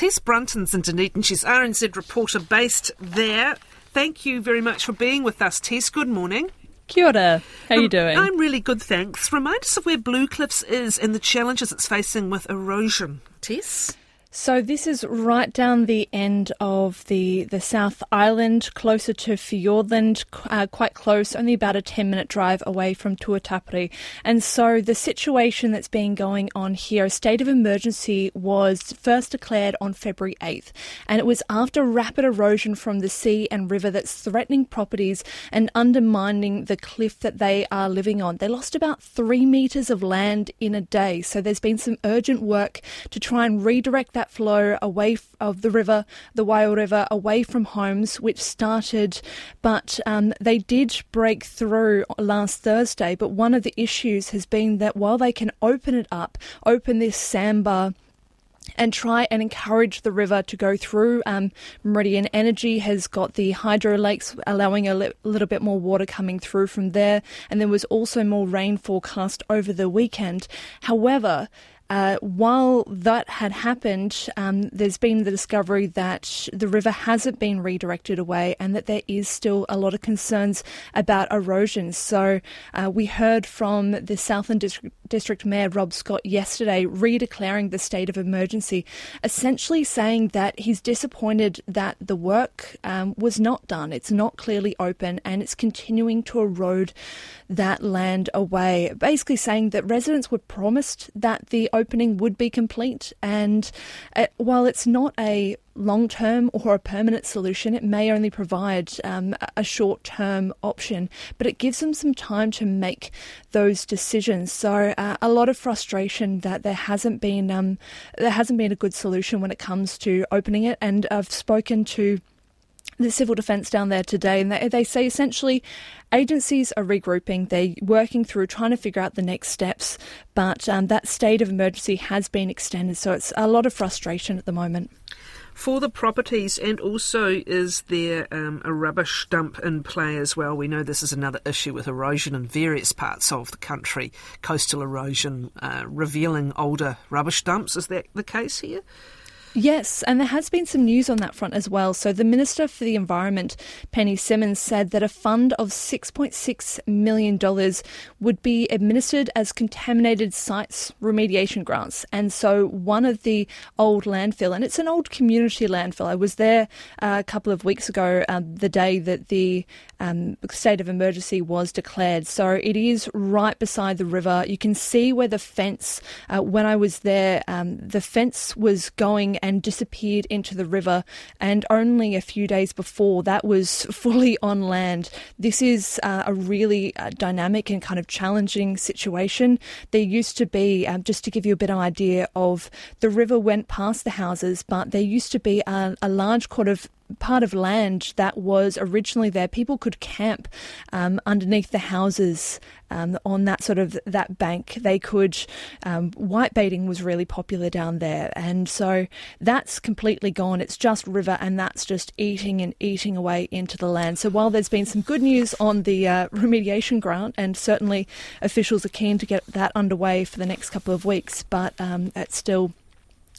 Tess Brunton's in Dunedin. She's RNZ reporter based there. Thank you very much for being with us, Tess. Good morning. Kia ora. How are you um, doing? I'm really good, thanks. Remind us of where Bluecliffs is and the challenges it's facing with erosion. Tess? So this is right down the end of the the South Island, closer to Fiordland, uh, quite close, only about a 10 minute drive away from Tuatapere. And so the situation that's been going on here, a state of emergency was first declared on February 8th. And it was after rapid erosion from the sea and river that's threatening properties and undermining the cliff that they are living on. They lost about three metres of land in a day. So there's been some urgent work to try and redirect that that flow away of the river, the Waiau River, away from homes, which started, but um, they did break through last Thursday. But one of the issues has been that while they can open it up, open this sandbar and try and encourage the river to go through. Um, Meridian Energy has got the hydro lakes allowing a li- little bit more water coming through from there, and there was also more rain forecast over the weekend. However, uh, while that had happened, um, there's been the discovery that the river hasn't been redirected away and that there is still a lot of concerns about erosion. So uh, we heard from the Southland District, District Mayor Rob Scott yesterday redeclaring the state of emergency, essentially saying that he's disappointed that the work um, was not done. It's not clearly open and it's continuing to erode that land away. Basically saying that residents were promised that the opening would be complete. And uh, while it's not a long term or a permanent solution, it may only provide um, a short term option, but it gives them some time to make those decisions. So uh, a lot of frustration that there hasn't been um, there hasn't been a good solution when it comes to opening it. And I've spoken to the civil defence down there today, and they, they say essentially agencies are regrouping. They're working through trying to figure out the next steps, but um, that state of emergency has been extended, so it's a lot of frustration at the moment. For the properties, and also is there um, a rubbish dump in play as well? We know this is another issue with erosion in various parts of the country, coastal erosion, uh, revealing older rubbish dumps. Is that the case here? Yes, and there has been some news on that front as well. So, the Minister for the Environment, Penny Simmonds, said that a fund of $6.6 million would be administered as contaminated sites remediation grants. And so, one of the old landfill, and it's an old community landfill. I was there uh, a couple of weeks ago, uh, the day that the um, state of emergency was declared. So, it is right beside the river. You can see where the fence, uh, when I was there, um, the fence was going and disappeared into the river. And only a few days before, that was fully on land. This is uh, a really uh, dynamic and kind of challenging situation. There used to be, um, just to give you a bit of idea of, the river went past the houses, but there used to be a, a large kind of part of land that was originally there. People could camp um, underneath the houses um, on that sort of that bank. They could um, white baiting was really popular down there, and so that's completely gone. It's just river, and that's just eating and eating away into the land. So while there's been some good news on the uh, remediation grant, and certainly officials are keen to get that underway for the next couple of weeks, but um, it's still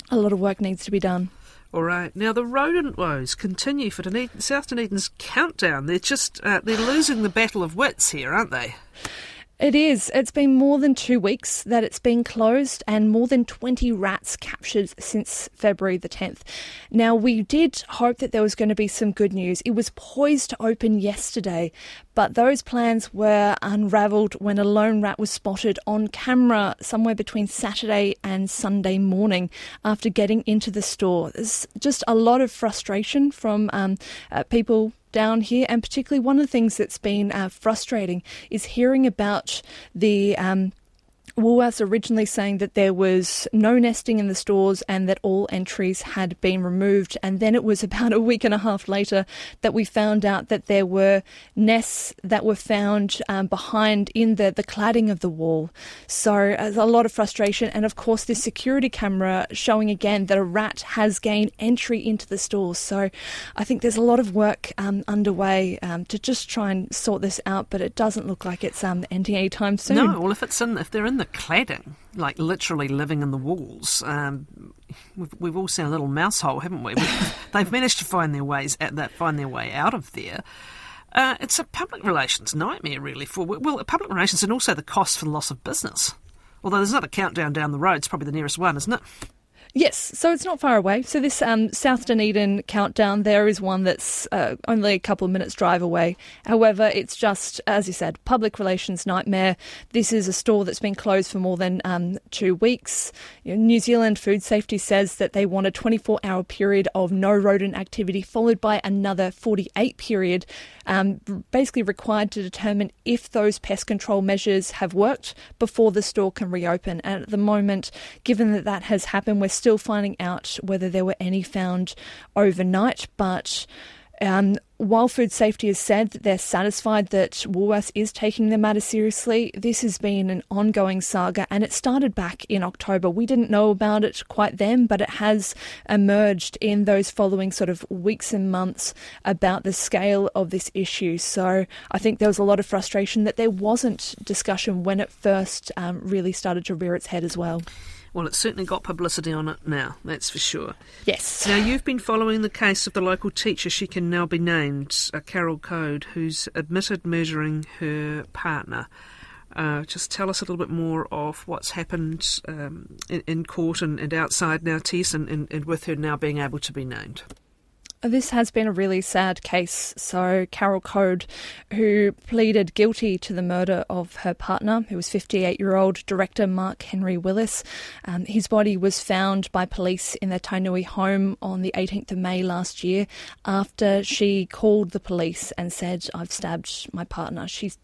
a lot of work needs to be done. All right. Now the rodent woes continue for Dunedin, South Dunedin's countdown. They're just uh, they're losing the battle of wits here, aren't they? It is. It's been more than two weeks that it's been closed and more than 20 rats captured since February the 10th. Now, we did hope that there was going to be some good news. It was poised to open yesterday, but those plans were unravelled when a lone rat was spotted on camera somewhere between Saturday and Sunday morning after getting into the store. There's just a lot of frustration from um, uh, people down here, and particularly one of the things that's been uh, frustrating is hearing about the um, Woolworths originally saying that there was no nesting in the stores and that all entries had been removed. And then it was about a week and a half later that we found out that there were nests that were found um, behind in the, the cladding of the wall. So uh, a lot of frustration. And of course, this security camera showing again that a rat has gained entry into the stores. So I think there's a lot of work um, underway um, to just try and sort this out, but it doesn't look like it's um, ending anytime soon. No, well, if it's in, if they're in the cladding, like literally living in the walls. Um, we've, we've, all seen a little mouse hole, haven't we? they've managed to find their ways at that, find their way out of there. Uh, it's a public relations nightmare, really. For well, public relations and also the cost for the loss of business. Although there's not a countdown down the road, it's probably the nearest one, isn't it? Yes, so it's not far away. So this um, South Dunedin countdown, there is one that's uh, only a couple of minutes drive away. However, it's just, as you said, public relations nightmare. This is a store that's been closed for more than um, two weeks. You know, New Zealand Food Safety says that they want a 24-hour period of no rodent activity, followed by another 48 period, um, basically required to determine if those pest control measures have worked before the store can reopen. And at the moment, given that that has happened, we're still finding out whether there were any found overnight, but um, while Food Safety has said that they're satisfied that Woolworths is taking the matter seriously, this has been an ongoing saga and it started back in October. We didn't know about it quite then, but it has emerged in those following sort of weeks and months about the scale of this issue. So I think there was a lot of frustration that there wasn't discussion when it first um, really started to rear its head as well. Well, it's certainly got publicity on it now, that's for sure. Yes. Now, you've been following the case of the local teacher, she can now be named, uh, Carol Code, who's admitted murdering her partner. Uh, just tell us a little bit more of what's happened um, in, in, court and, and, outside now, Tess, and, and, and with her now being able to be named. This has been a really sad case. So, Carol Code, who pleaded guilty to the murder of her partner, who was 58 year old director Mark Henry Willis, um, his body was found by police in their Tainui home on the 18th of May last year after she called the police and said, I've stabbed my partner. She's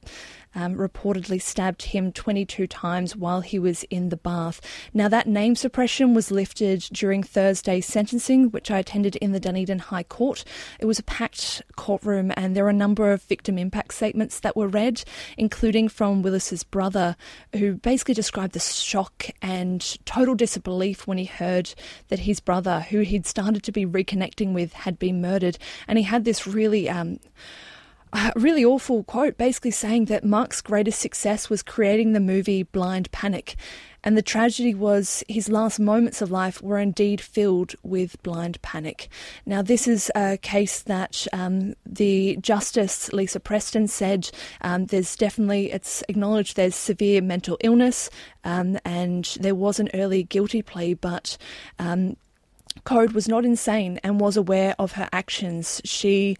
um, reportedly stabbed him 22 times while he was in the bath. Now, that name suppression was lifted during Thursday's sentencing, which I attended in the Dunedin High Court. It was a packed courtroom, and there were a number of victim impact statements that were read, including from Willis's brother, who basically described the shock and total disbelief when he heard that his brother, who he'd started to be reconnecting with, had been murdered. And he had this really um, a really awful quote basically saying that Mark's greatest success was creating the movie Blind Panic. And the tragedy was his last moments of life were indeed filled with blind panic. Now, this is a case that um, the Justice Lisa Preston said um, there's definitely, it's acknowledged there's severe mental illness um, and there was an early guilty plea, but um, Code was not insane and was aware of her actions. She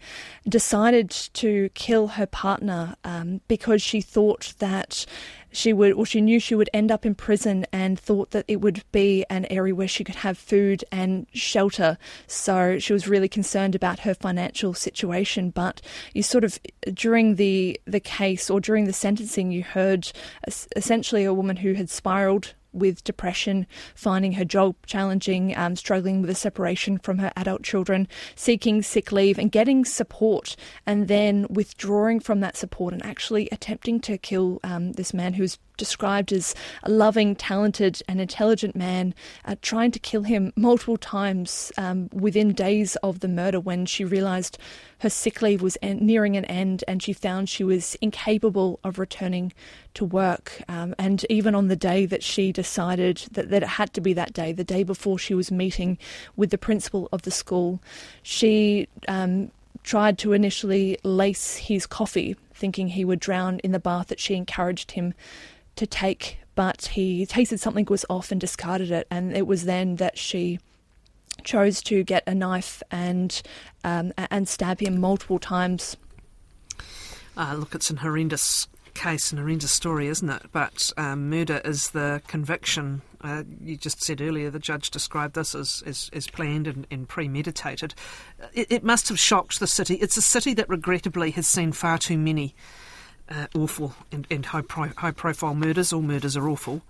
decided to kill her partner um, because she thought that she would, or she knew she would end up in prison and thought that it would be an area where she could have food and shelter. So she was really concerned about her financial situation. But you sort of, during the, the case or during the sentencing, you heard essentially a woman who had spiraled with depression, finding her job challenging, um, struggling with a separation from her adult children, seeking sick leave and getting support, and then withdrawing from that support and actually attempting to kill um, this man who's described as a loving, talented, and intelligent man, uh, trying to kill him multiple times um, within days of the murder when she realised her sick leave was en- nearing an end and she found she was incapable of returning to work. Um, and even on the day that she decided that, that it had to be that day, the day before she was meeting with the principal of the school, she um, tried to initially lace his coffee, thinking he would drown in the bath that she encouraged him to take, but he tasted something was off and discarded it. And it was then that she chose to get a knife and um, and stab him multiple times. Uh, look, it's an horrendous case, an horrendous story, isn't it? But um, murder is the conviction. Uh, you just said earlier the judge described this as, as, as planned and, and premeditated. It, it, must have shocked the city. It's a city that regrettably has seen far too many uh, awful and, and high, pro- high profile murders. All murders are awful,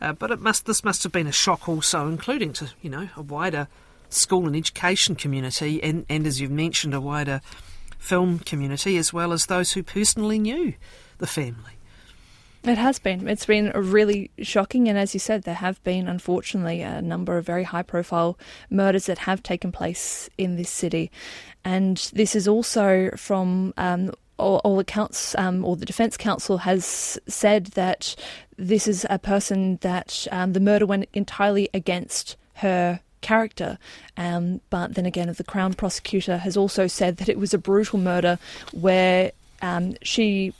uh, but it must this must have been a shock also, including to you know a wider school and education community, and, and as you've mentioned, a wider film community, as well as those who personally knew the family. It has been. It's been really shocking, and as you said, there have been, unfortunately, a number of very high profile murders that have taken place in this city. And this is also from um, all, all accounts, um, or the Defence Counsel has said that this is a person that um, the murder went entirely against her character. Um, but then again, the Crown prosecutor has also said that it was a brutal murder where um, she,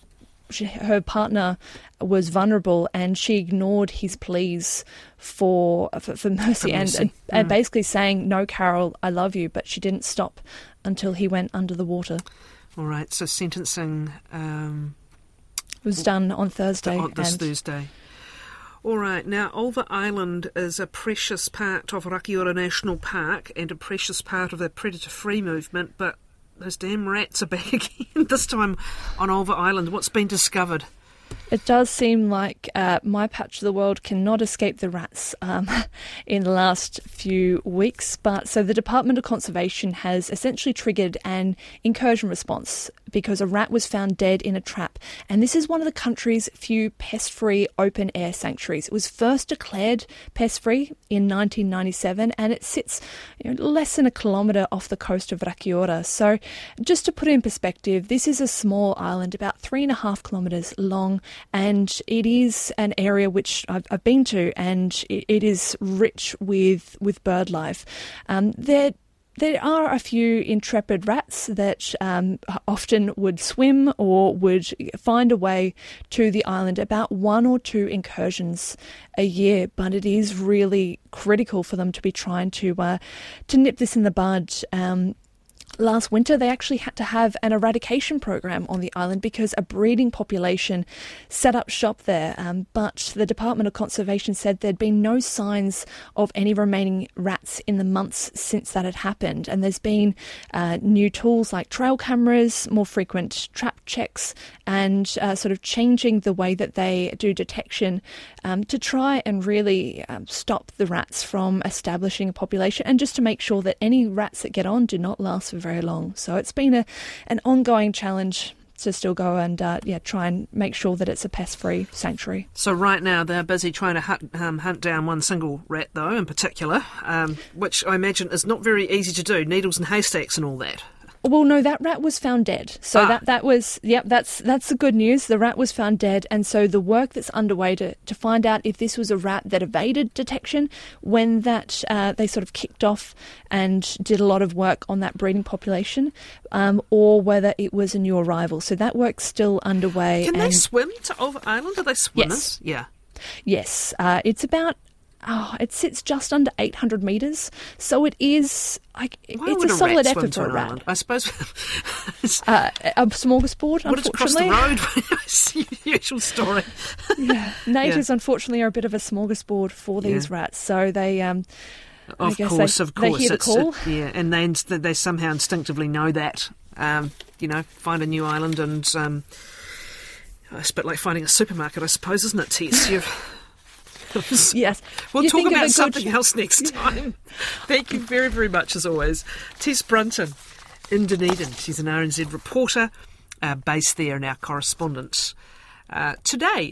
she, her partner was vulnerable and she ignored his pleas for for, for mercy, For and, mercy. and, and Mm. basically saying, "No, Carol, I love you," but she didn't stop until he went under the water. All right, so sentencing um, was done on Thursday. on this and Thursday. All right, now Ulva Island is a precious part of Rakiura National Park and a precious part of the predator free movement, but those damn rats are back again, this time on Ulva Island. What's been discovered? It does seem like uh, my patch of the world cannot escape the rats um, in the last few weeks. But so the Department of Conservation has essentially triggered an incursion response because a rat was found dead in a trap. And this is one of the country's few pest free open air sanctuaries. It was first declared pest free in 1997 and it sits you know, less than a kilometre off the coast of Rakiura. So, just to put it in perspective, this is a small island about three and a half kilometres long, and it is an area which I've, I've been to, and it, it is rich with with bird life. Um, there there are a few intrepid rats that um, often would swim or would find a way to the island about one or two incursions a year, but it is really critical for them to be trying to uh, to nip this in the bud. Um, Last winter, they actually had to have an eradication program on the island because a breeding population set up shop there. Um, but the Department of Conservation said there'd been no signs of any remaining rats in the months since that had happened. And there's been uh, new tools like trail cameras, more frequent trap checks, and uh, sort of changing the way that they do detection um, to try and really um, stop the rats from establishing a population and just to make sure that any rats that get on do not last for very long. So it's been a, an ongoing challenge to still go and uh, yeah try and make sure that it's a pest-free sanctuary. So right now they're busy trying to hunt, um, hunt down one single rat, though, in particular, um, which I imagine is not very easy to do. Needles and haystacks and all that. Well, no, that rat was found dead. So Ah. that that was yep. That's that's the good news. The rat was found dead, and so the work that's underway to to find out if this was a rat that evaded detection when that uh, they sort of kicked off and did a lot of work on that breeding population, um, or whether it was a new arrival. So that work's still underway. Can they swim to Ulva Island? Are they swimmers? Yeah. yes, uh, it's about. Oh, it sits just under 800 metres, so it is like Why it's a a solid effort for a rat. island? I suppose. it's- Uh, a smorgasbord, unfortunately. what is across the unfortunately. road? It's the usual story. yeah, natives unfortunately are a bit of a smorgasbord for these Yeah. rats. So they, um, I Of guess course, they, of they course. hear the it's- call. it- yeah, and they inst- they somehow instinctively know that. Um, you know, find a new island and. Um, it's a bit like finding a supermarket, I suppose, isn't it, Tess? Yes, We'll You talk think of a about good- something else next time. Thank you very, very much as always. Tess Brunton in Dunedin. She's an RNZ reporter uh, based there and our correspondent. Uh, today,